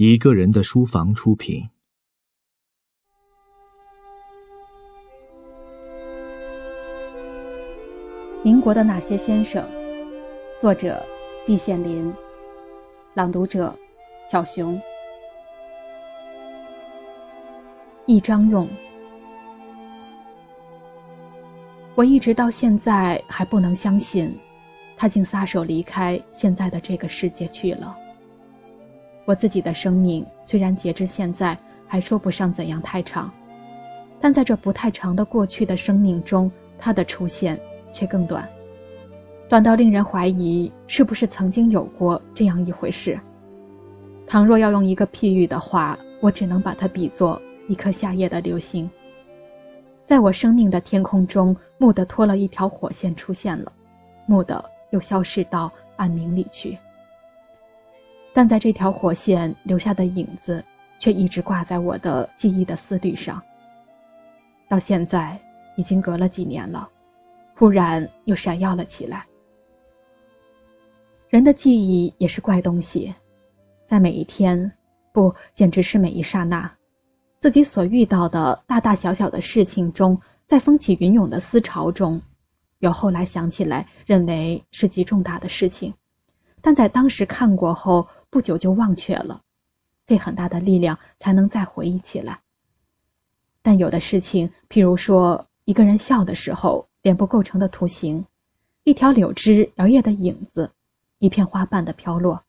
一个人的书房出品。民国的那些先生，作者：季羡林，朗读者：小熊。一张用，我一直到现在还不能相信，他竟撒手离开现在的这个世界去了。我自己的生命虽然截至现在还说不上怎样太长，但在这不太长的过去的生命中，它的出现却更短，短到令人怀疑是不是曾经有过这样一回事。倘若要用一个譬喻的话，我只能把它比作一颗夏夜的流星，在我生命的天空中蓦地拖了一条火线出现了，蓦地又消失到暗冥里去。但在这条火线留下的影子，却一直挂在我的记忆的丝律上。到现在已经隔了几年了，忽然又闪耀了起来。人的记忆也是怪东西，在每一天，不，简直是每一刹那，自己所遇到的大大小小的事情中，在风起云涌的思潮中，有后来想起来认为是极重大的事情，但在当时看过后。不久就忘却了，费很大的力量才能再回忆起来。但有的事情，譬如说一个人笑的时候脸部构成的图形，一条柳枝摇曳的影子，一片花瓣的飘落，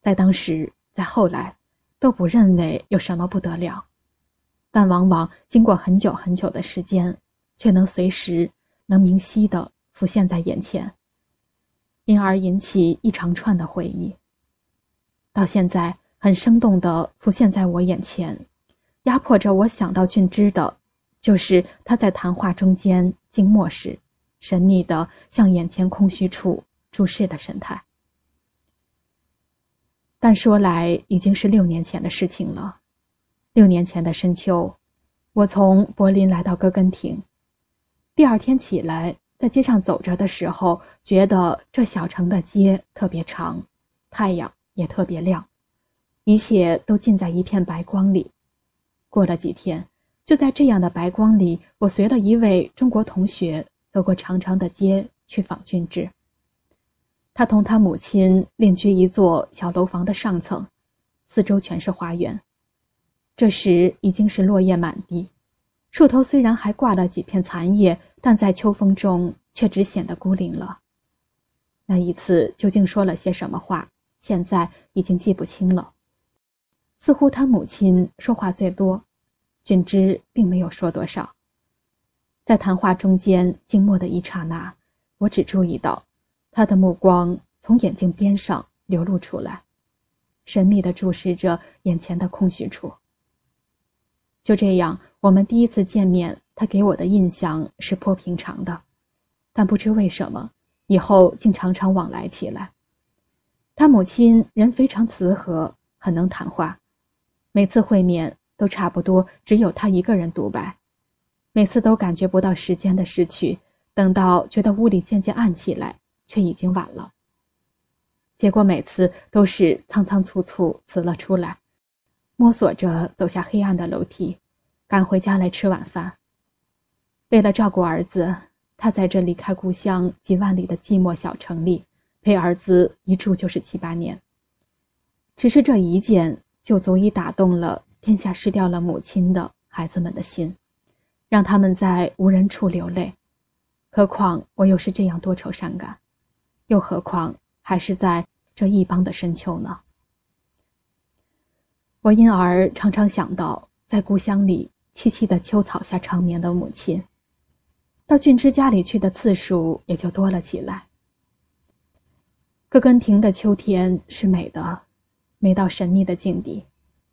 在当时，在后来，都不认为有什么不得了，但往往经过很久很久的时间，却能随时能明晰的浮现在眼前，因而引起一长串的回忆。到现在，很生动地浮现在我眼前，压迫着我想到俊之的，就是他在谈话中间静默时，神秘的向眼前空虚处注视的神态。但说来，已经是六年前的事情了。六年前的深秋，我从柏林来到哥根廷，第二天起来，在街上走着的时候，觉得这小城的街特别长，太阳。也特别亮，一切都浸在一片白光里。过了几天，就在这样的白光里，我随了一位中国同学走过长长的街去访俊之。他同他母亲另居一座小楼房的上层，四周全是花园。这时已经是落叶满地，树头虽然还挂了几片残叶，但在秋风中却只显得孤零了。那一次究竟说了些什么话？现在已经记不清了，似乎他母亲说话最多，俊之并没有说多少。在谈话中间静默的一刹那，我只注意到，他的目光从眼睛边上流露出来，神秘地注视着眼前的空虚处。就这样，我们第一次见面，他给我的印象是颇平常的，但不知为什么，以后竟常常往来起来。他母亲人非常慈和，很能谈话，每次会面都差不多只有他一个人独白，每次都感觉不到时间的逝去。等到觉得屋里渐渐暗起来，却已经晚了。结果每次都是仓仓促促辞了出来，摸索着走下黑暗的楼梯，赶回家来吃晚饭。为了照顾儿子，他在这离开故乡几万里的寂寞小城里。陪儿子一住就是七八年，只是这一件就足以打动了天下失掉了母亲的孩子们的心，让他们在无人处流泪。何况我又是这样多愁善感，又何况还是在这一邦的深秋呢？我因而常常想到在故乡里凄凄的秋草下长眠的母亲，到俊之家里去的次数也就多了起来。哥根廷的秋天是美的，美到神秘的境地，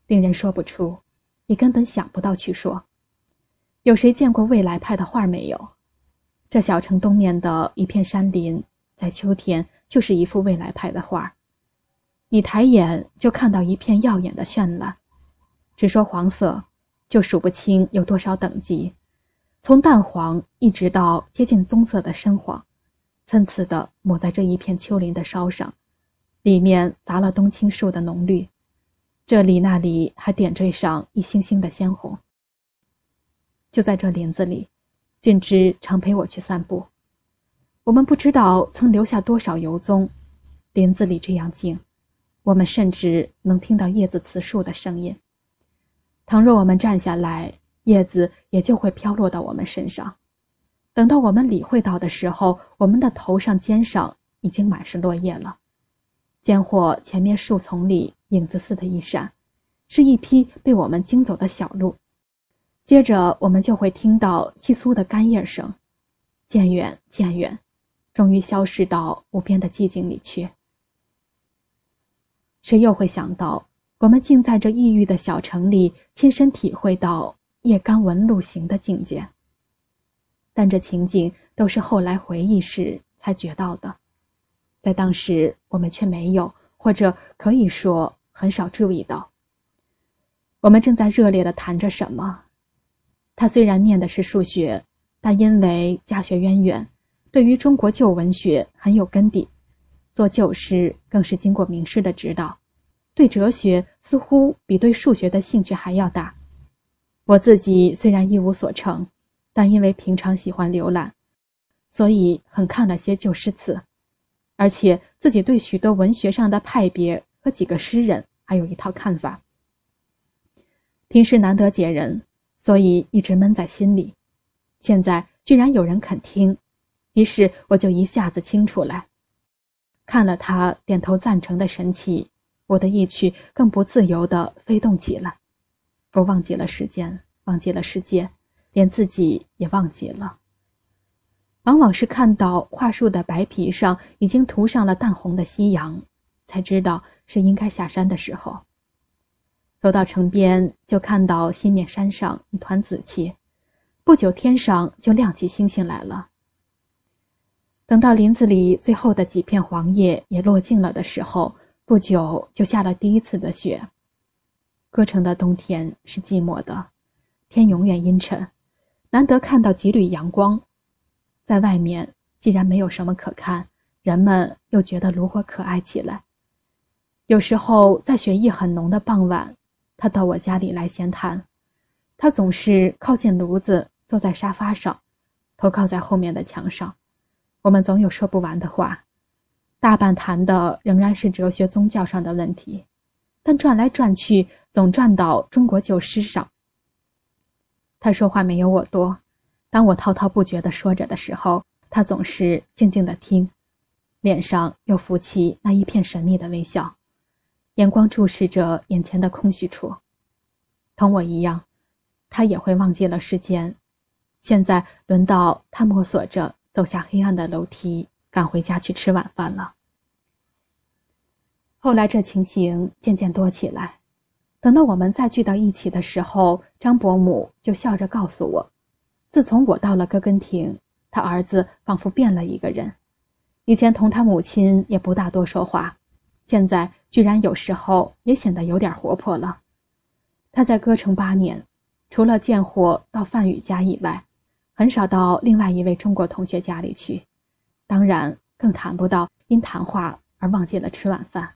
令人说不出，也根本想不到去说。有谁见过未来派的画没有？这小城东面的一片山林，在秋天就是一幅未来派的画。你抬眼就看到一片耀眼的绚烂，只说黄色，就数不清有多少等级，从淡黄一直到接近棕色的深黄。参差的抹在这一片丘陵的梢上，里面杂了冬青树的浓绿，这里那里还点缀上一星星的鲜红。就在这林子里，俊之常陪我去散步。我们不知道曾留下多少游踪。林子里这样静，我们甚至能听到叶子刺树的声音。倘若我们站下来，叶子也就会飘落到我们身上。等到我们理会到的时候，我们的头上、肩上已经满是落叶了。间或前面树丛里影子似的一闪，是一匹被我们惊走的小鹿。接着，我们就会听到窸窣的干叶声，渐远渐远，终于消失到无边的寂静里去。谁又会想到，我们竟在这异域的小城里亲身体会到夜干闻路行的境界？但这情景都是后来回忆时才觉到的，在当时我们却没有，或者可以说很少注意到。我们正在热烈地谈着什么？他虽然念的是数学，但因为家学渊源，对于中国旧文学很有根底，做旧诗更是经过名师的指导，对哲学似乎比对数学的兴趣还要大。我自己虽然一无所成，但因为平常喜欢浏览，所以很看了些旧诗词，而且自己对许多文学上的派别和几个诗人还有一套看法。平时难得解人。所以一直闷在心里，现在居然有人肯听，于是我就一下子清楚来。看了他点头赞成的神气，我的意趣更不自由地飞动起来。我忘记了时间，忘记了世界，连自己也忘记了。往往是看到桦树的白皮上已经涂上了淡红的夕阳，才知道是应该下山的时候。走到城边，就看到西面山上一团紫气，不久天上就亮起星星来了。等到林子里最后的几片黄叶也落尽了的时候，不久就下了第一次的雪。歌城的冬天是寂寞的，天永远阴沉，难得看到几缕阳光。在外面既然没有什么可看，人们又觉得炉火可爱起来。有时候在雪意很浓的傍晚。他到我家里来闲谈，他总是靠近炉子，坐在沙发上，头靠在后面的墙上。我们总有说不完的话，大半谈的仍然是哲学、宗教上的问题，但转来转去，总转到中国旧诗上。他说话没有我多，当我滔滔不绝地说着的时候，他总是静静地听，脸上又浮起那一片神秘的微笑。眼光注视着眼前的空虚处，同我一样，他也会忘记了时间。现在轮到他摸索着走下黑暗的楼梯，赶回家去吃晚饭了。后来这情形渐渐多起来，等到我们再聚到一起的时候，张伯母就笑着告诉我，自从我到了哥根廷，他儿子仿佛变了一个人，以前同他母亲也不大多说话。现在居然有时候也显得有点活泼了。他在歌城八年，除了见货到范宇家以外，很少到另外一位中国同学家里去，当然更谈不到因谈话而忘记了吃晚饭。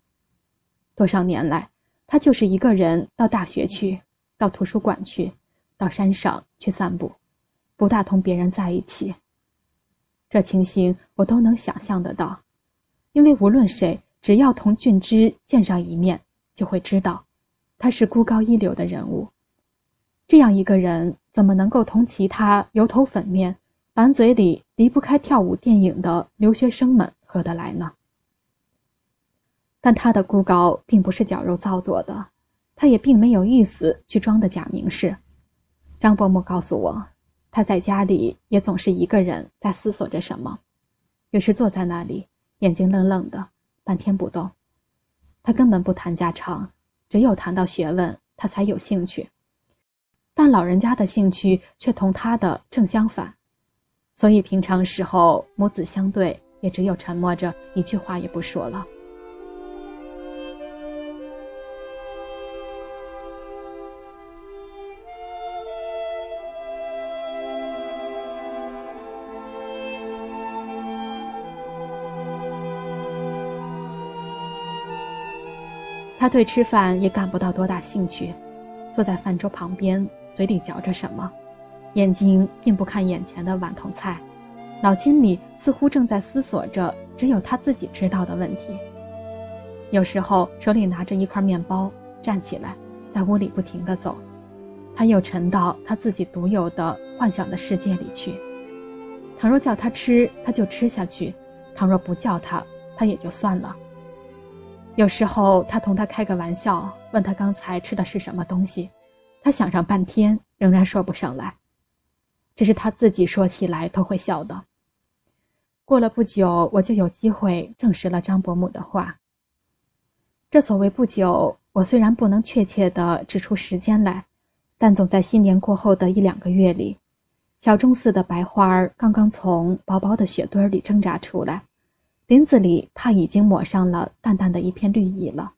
多少年来，他就是一个人到大学去，到图书馆去，到山上去散步，不大同别人在一起。这情形我都能想象得到，因为无论谁。只要同俊之见上一面，就会知道，他是孤高一流的人物。这样一个人，怎么能够同其他油头粉面、满嘴里离不开跳舞电影的留学生们合得来呢？但他的孤高并不是矫揉造作的，他也并没有意思去装的假名士。张伯母告诉我，他在家里也总是一个人在思索着什么，有时坐在那里，眼睛愣愣的。半天不动，他根本不谈家常，只有谈到学问，他才有兴趣。但老人家的兴趣却同他的正相反，所以平常时候母子相对，也只有沉默着，一句话也不说了。他对吃饭也感不到多大兴趣，坐在饭桌旁边，嘴里嚼着什么，眼睛并不看眼前的碗同菜，脑筋里似乎正在思索着只有他自己知道的问题。有时候手里拿着一块面包，站起来，在屋里不停地走，他又沉到他自己独有的幻想的世界里去。倘若叫他吃，他就吃下去；倘若不叫他，他也就算了。有时候他同他开个玩笑，问他刚才吃的是什么东西，他想上半天仍然说不上来，只是他自己说起来都会笑的。过了不久，我就有机会证实了张伯母的话。这所谓不久，我虽然不能确切的指出时间来，但总在新年过后的一两个月里，小钟寺的白花儿刚刚从薄薄的雪堆里挣扎出来。林子里，他已经抹上了淡淡的一片绿意了。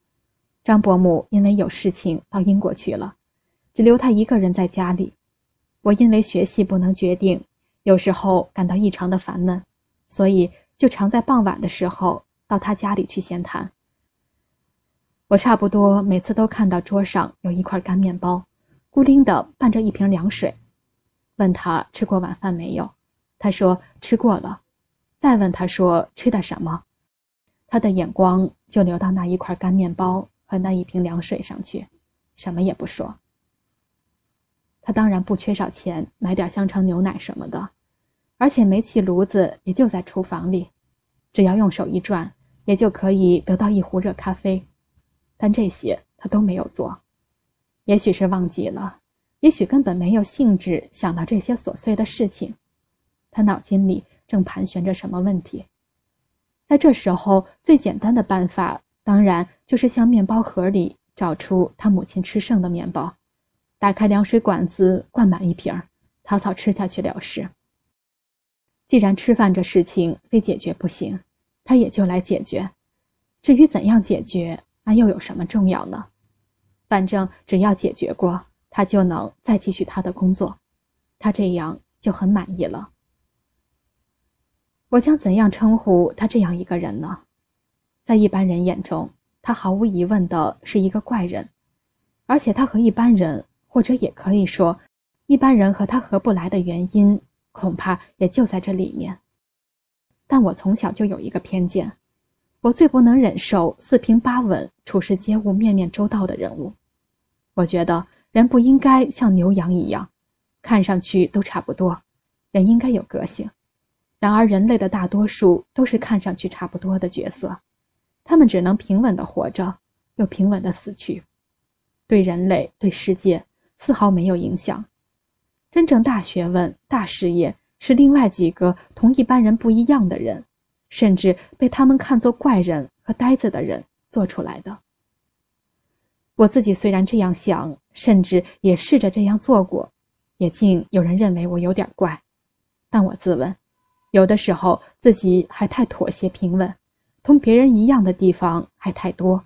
张伯母因为有事情到英国去了，只留他一个人在家里。我因为学习不能决定，有时候感到异常的烦闷，所以就常在傍晚的时候到他家里去闲谈。我差不多每次都看到桌上有一块干面包，孤零的伴着一瓶凉水，问他吃过晚饭没有，他说吃过了。再问他说吃的什么，他的眼光就流到那一块干面包和那一瓶凉水上去，什么也不说。他当然不缺少钱买点香肠、牛奶什么的，而且煤气炉子也就在厨房里，只要用手一转，也就可以得到一壶热咖啡。但这些他都没有做，也许是忘记了，也许根本没有兴致想到这些琐碎的事情。他脑筋里。正盘旋着什么问题？在这时候，最简单的办法当然就是向面包盒里找出他母亲吃剩的面包，打开凉水管子灌满一瓶，草草吃下去了事。既然吃饭这事情非解决不行，他也就来解决。至于怎样解决，那又有什么重要呢？反正只要解决过，他就能再继续他的工作，他这样就很满意了。我将怎样称呼他这样一个人呢？在一般人眼中，他毫无疑问的是一个怪人，而且他和一般人，或者也可以说，一般人和他合不来的原因，恐怕也就在这里面。但我从小就有一个偏见，我最不能忍受四平八稳、处事接物、面面周到的人物。我觉得人不应该像牛羊一样，看上去都差不多，人应该有个性。然而，人类的大多数都是看上去差不多的角色，他们只能平稳的活着，又平稳的死去，对人类、对世界丝毫没有影响。真正大学问、大事业是另外几个同一般人不一样的人，甚至被他们看作怪人和呆子的人做出来的。我自己虽然这样想，甚至也试着这样做过，也竟有人认为我有点怪，但我自问。有的时候自己还太妥协平稳，同别人一样的地方还太多，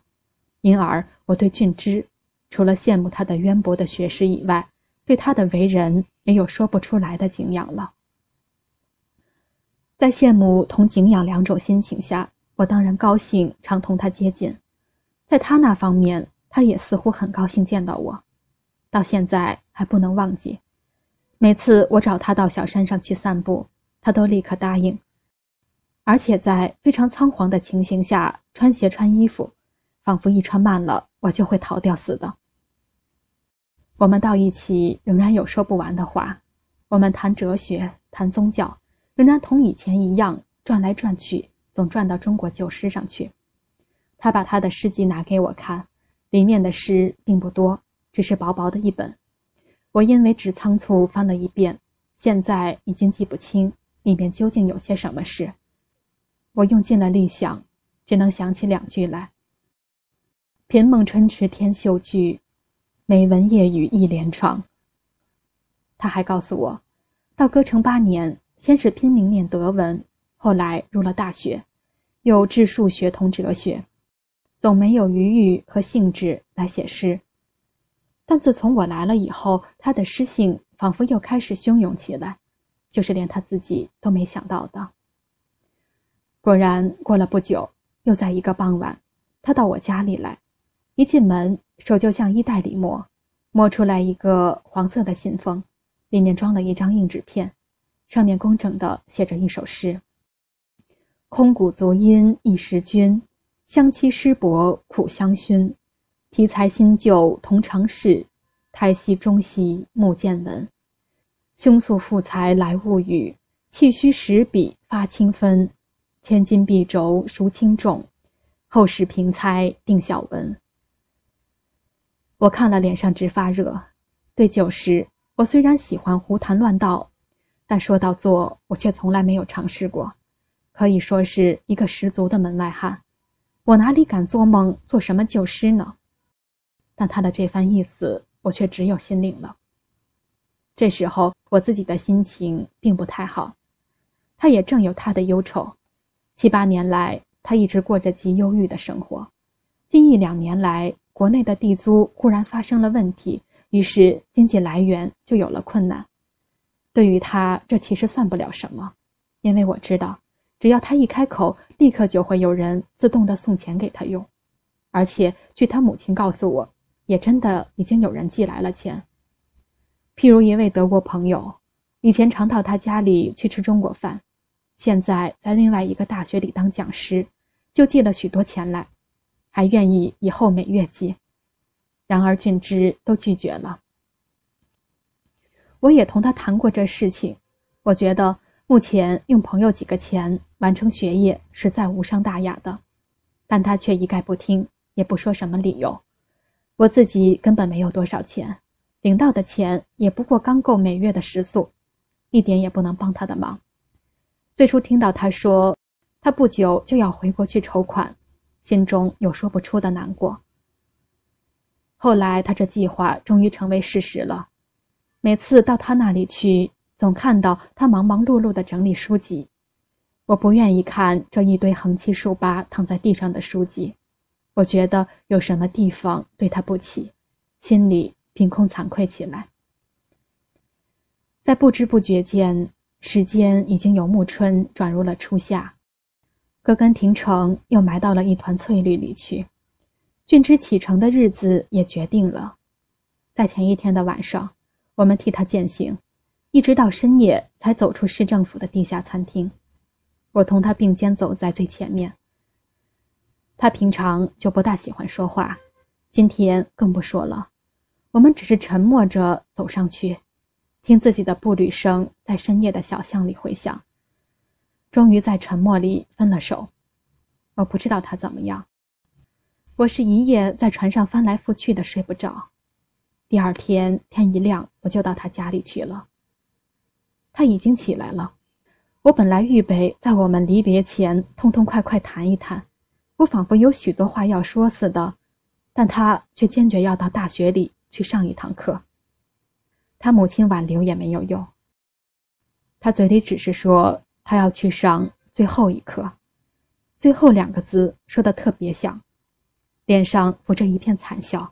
因而我对俊之，除了羡慕他的渊博的学识以外，对他的为人也有说不出来的敬仰了。在羡慕同敬仰两种心情下，我当然高兴常同他接近，在他那方面，他也似乎很高兴见到我，到现在还不能忘记，每次我找他到小山上去散步。他都立刻答应，而且在非常仓皇的情形下穿鞋穿衣服，仿佛一穿慢了我就会逃掉似的。我们到一起仍然有说不完的话，我们谈哲学，谈宗教，仍然同以前一样转来转去，总转到中国旧诗上去。他把他的诗集拿给我看，里面的诗并不多，只是薄薄的一本。我因为只仓促翻了一遍，现在已经记不清。里面究竟有些什么事？我用尽了力想，只能想起两句来：“平梦春池天秀句，每闻夜雨一连窗。”他还告诉我，到歌城八年，先是拼命念德文，后来入了大学，又治数学同哲学，总没有余裕和兴致来写诗。但自从我来了以后，他的诗性仿佛又开始汹涌起来。就是连他自己都没想到的。果然，过了不久，又在一个傍晚，他到我家里来，一进门，手就向衣袋里摸，摸出来一个黄色的信封，里面装了一张硬纸片，上面工整的写着一首诗：“空谷足音一时君，相期师伯苦相熏。题材新旧同常事，台西中西目见闻。凶宿复才来物语，气虚实笔发清分。千金碧轴孰轻重？后世平猜定小文。”我看了，脸上直发热。对酒食，我虽然喜欢胡谈乱道，但说到做，我却从来没有尝试过，可以说是一个十足的门外汉。我哪里敢做梦做什么旧诗呢？但他的这番意思，我却只有心领了。这时候，我自己的心情并不太好，他也正有他的忧愁。七八年来，他一直过着极忧郁的生活。近一两年来，国内的地租忽然发生了问题，于是经济来源就有了困难。对于他，这其实算不了什么，因为我知道，只要他一开口，立刻就会有人自动的送钱给他用。而且，据他母亲告诉我，也真的已经有人寄来了钱。譬如一位德国朋友，以前常到他家里去吃中国饭，现在在另外一个大学里当讲师，就寄了许多钱来。还愿意以后每月寄，然而俊之都拒绝了。我也同他谈过这事情，我觉得目前用朋友几个钱完成学业实在无伤大雅的，但他却一概不听，也不说什么理由。我自己根本没有多少钱，领到的钱也不过刚够每月的食宿，一点也不能帮他的忙。最初听到他说他不久就要回国去筹款。心中有说不出的难过。后来，他这计划终于成为事实了。每次到他那里去，总看到他忙忙碌碌的整理书籍。我不愿意看这一堆横七竖八躺在地上的书籍，我觉得有什么地方对他不起，心里凭空惭愧起来。在不知不觉间，时间已经由暮春转入了初夏。戈根廷城又埋到了一团翠绿里去，俊之启程的日子也决定了。在前一天的晚上，我们替他践行，一直到深夜才走出市政府的地下餐厅。我同他并肩走在最前面。他平常就不大喜欢说话，今天更不说了。我们只是沉默着走上去，听自己的步履声在深夜的小巷里回响。终于在沉默里分了手。我不知道他怎么样。我是一夜在船上翻来覆去的睡不着。第二天天一亮，我就到他家里去了。他已经起来了。我本来预备在我们离别前痛痛快快谈一谈，我仿佛有许多话要说似的，但他却坚决要到大学里去上一堂课。他母亲挽留也没有用。他嘴里只是说。他要去上最后一课，最后两个字说的特别响，脸上浮着一片惨笑。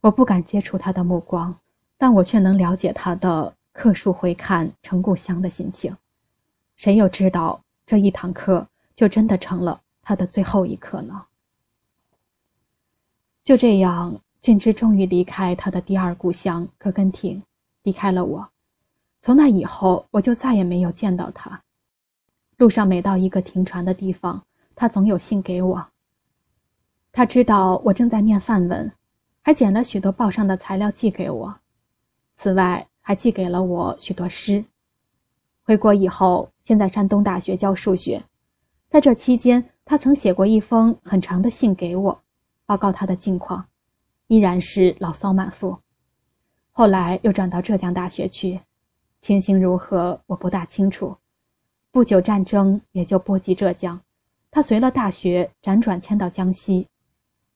我不敢接触他的目光，但我却能了解他的客数回看成故乡的心情。谁又知道这一堂课就真的成了他的最后一课呢？就这样，俊之终于离开他的第二故乡戈根廷，离开了我。从那以后，我就再也没有见到他。路上每到一个停船的地方，他总有信给我。他知道我正在念范文，还捡了许多报上的材料寄给我。此外，还寄给了我许多诗。回国以后，现在山东大学教数学，在这期间，他曾写过一封很长的信给我，报告他的近况，依然是牢骚满腹。后来又转到浙江大学去。情形如何，我不大清楚。不久，战争也就波及浙江，他随了大学，辗转迁到江西。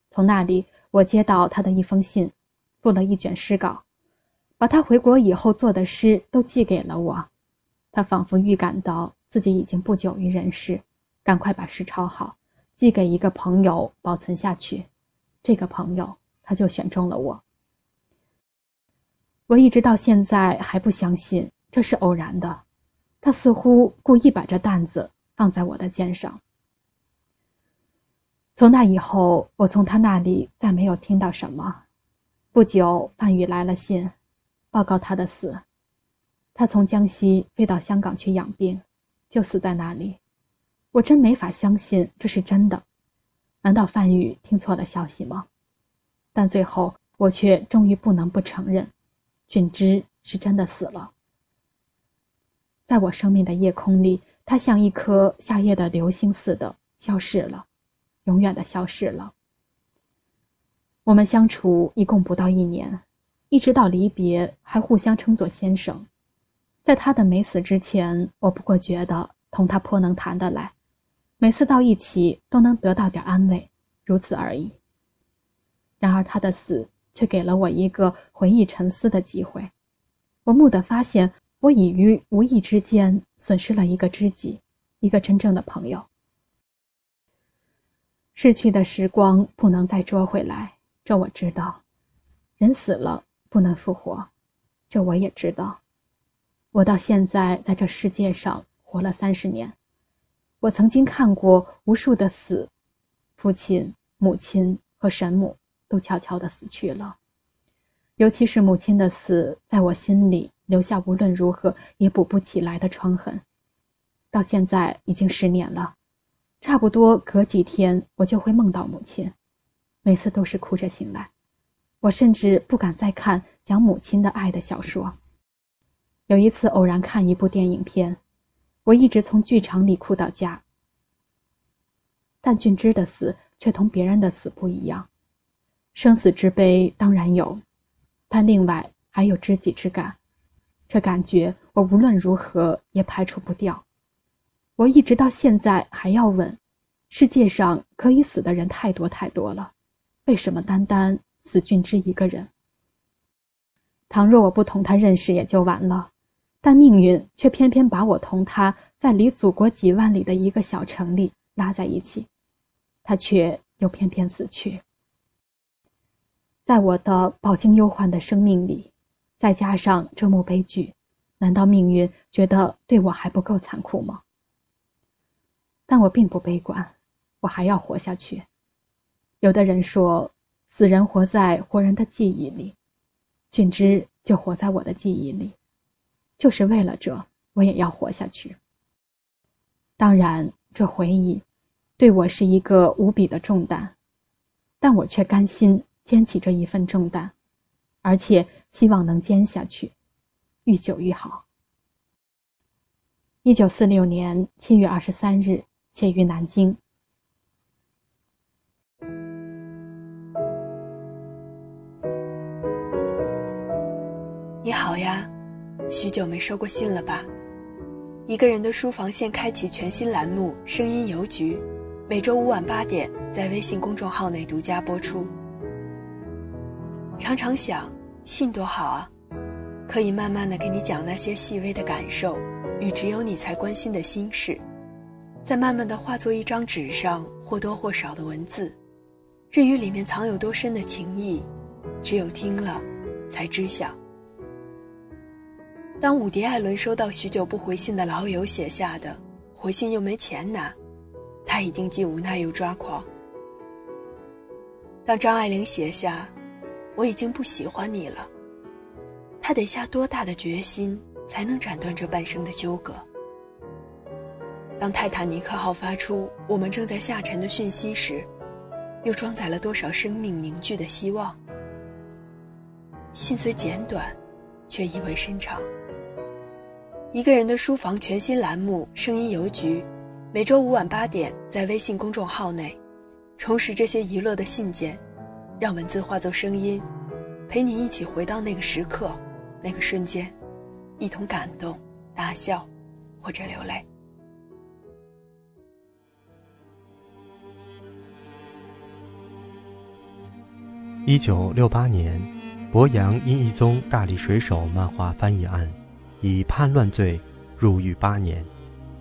从那里，我接到他的一封信，附了一卷诗稿，把他回国以后做的诗都寄给了我。他仿佛预感到自己已经不久于人世，赶快把诗抄好，寄给一个朋友保存下去。这个朋友，他就选中了我。我一直到现在还不相信。这是偶然的，他似乎故意把这担子放在我的肩上。从那以后，我从他那里再没有听到什么。不久，范宇来了信，报告他的死。他从江西飞到香港去养病，就死在那里。我真没法相信这是真的。难道范宇听错了消息吗？但最后，我却终于不能不承认，俊之是真的死了。在我生命的夜空里，他像一颗夏夜的流星似的消失了，永远的消失了。我们相处一共不到一年，一直到离别还互相称作先生。在他的没死之前，我不过觉得同他颇能谈得来，每次到一起都能得到点安慰，如此而已。然而他的死却给了我一个回忆沉思的机会，我蓦地发现，我已于无意之间损失了一个知己，一个真正的朋友。逝去的时光不能再捉回来，这我知道；人死了不能复活，这我也知道。我到现在在这世界上活了三十年，我曾经看过无数的死，父亲、母亲和神母都悄悄的死去了。尤其是母亲的死，在我心里留下无论如何也补不起来的创痕。到现在已经十年了，差不多隔几天我就会梦到母亲，每次都是哭着醒来。我甚至不敢再看讲母亲的爱的小说。有一次偶然看一部电影片，我一直从剧场里哭到家。但俊之的死却同别人的死不一样，生死之悲当然有，但另外还有知己之感，这感觉我无论如何也排除不掉。我一直到现在还要问：世界上可以死的人太多太多了，为什么单单死俊之一个人？倘若我不同他认识，也就完了。但命运却偏偏把我同他在离祖国几万里的一个小城里拉在一起，他却又偏偏死去。在我的饱经忧患的生命里，再加上这幕悲剧，难道命运觉得对我还不够残酷吗？但我并不悲观，我还要活下去。有的人说，死人活在活人的记忆里，俊之就活在我的记忆里。就是为了这，我也要活下去。当然，这回忆对我是一个无比的重担，但我却甘心肩起这一份重担，而且希望能肩下去，愈久愈好。一九四六年七月二十三日，写于南京。你好呀。许久没收过信了吧？一个人的书房现开启全新栏目《声音邮局》，每周五晚八点在微信公众号内独家播出。常常想，信多好啊，可以慢慢的给你讲那些细微的感受与只有你才关心的心事，再慢慢的化作一张纸上或多或少的文字。至于里面藏有多深的情谊，只有听了才知晓。当伍迪·艾伦收到许久不回信的老友写下的回信又没钱拿，他已经既无奈又抓狂。当张爱玲写下“我已经不喜欢你了”，他得下多大的决心才能斩断这半生的纠葛？当泰坦尼克号发出“我们正在下沉”的讯息时，又装载了多少生命凝聚的希望？信虽简短，却意味深长。一个人的书房全新栏目《声音邮局》，每周五晚八点在微信公众号内，重拾这些遗落的信件，让文字化作声音，陪你一起回到那个时刻、那个瞬间，一同感动、大笑，或者流泪。一九六八年，博洋因一宗大力水手漫画翻译案。以叛乱罪入狱八年，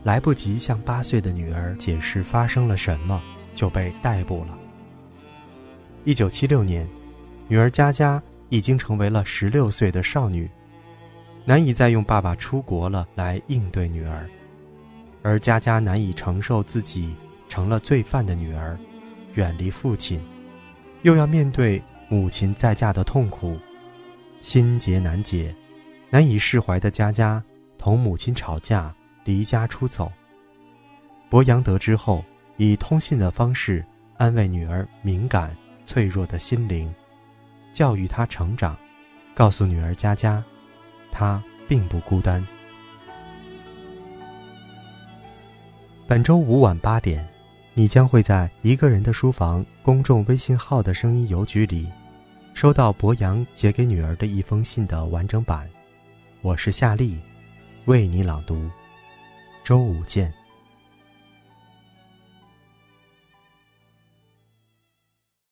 来不及向八岁的女儿解释发生了什么，就被逮捕了。一九七六年，女儿佳佳已经成为了十六岁的少女，难以再用“爸爸出国了”来应对女儿，而佳佳难以承受自己成了罪犯的女儿，远离父亲，又要面对母亲再嫁的痛苦，心结难解，难以释怀的佳佳同母亲吵架，离家出走。博洋得知后，以通信的方式安慰女儿敏感脆弱的心灵，教育她成长，告诉女儿佳佳，她并不孤单。本周五晚八点，你将会在一个人的书房公众微信号的声音邮局里，收到博洋写给女儿的一封信的完整版。我是夏丽，为你朗读。周五见。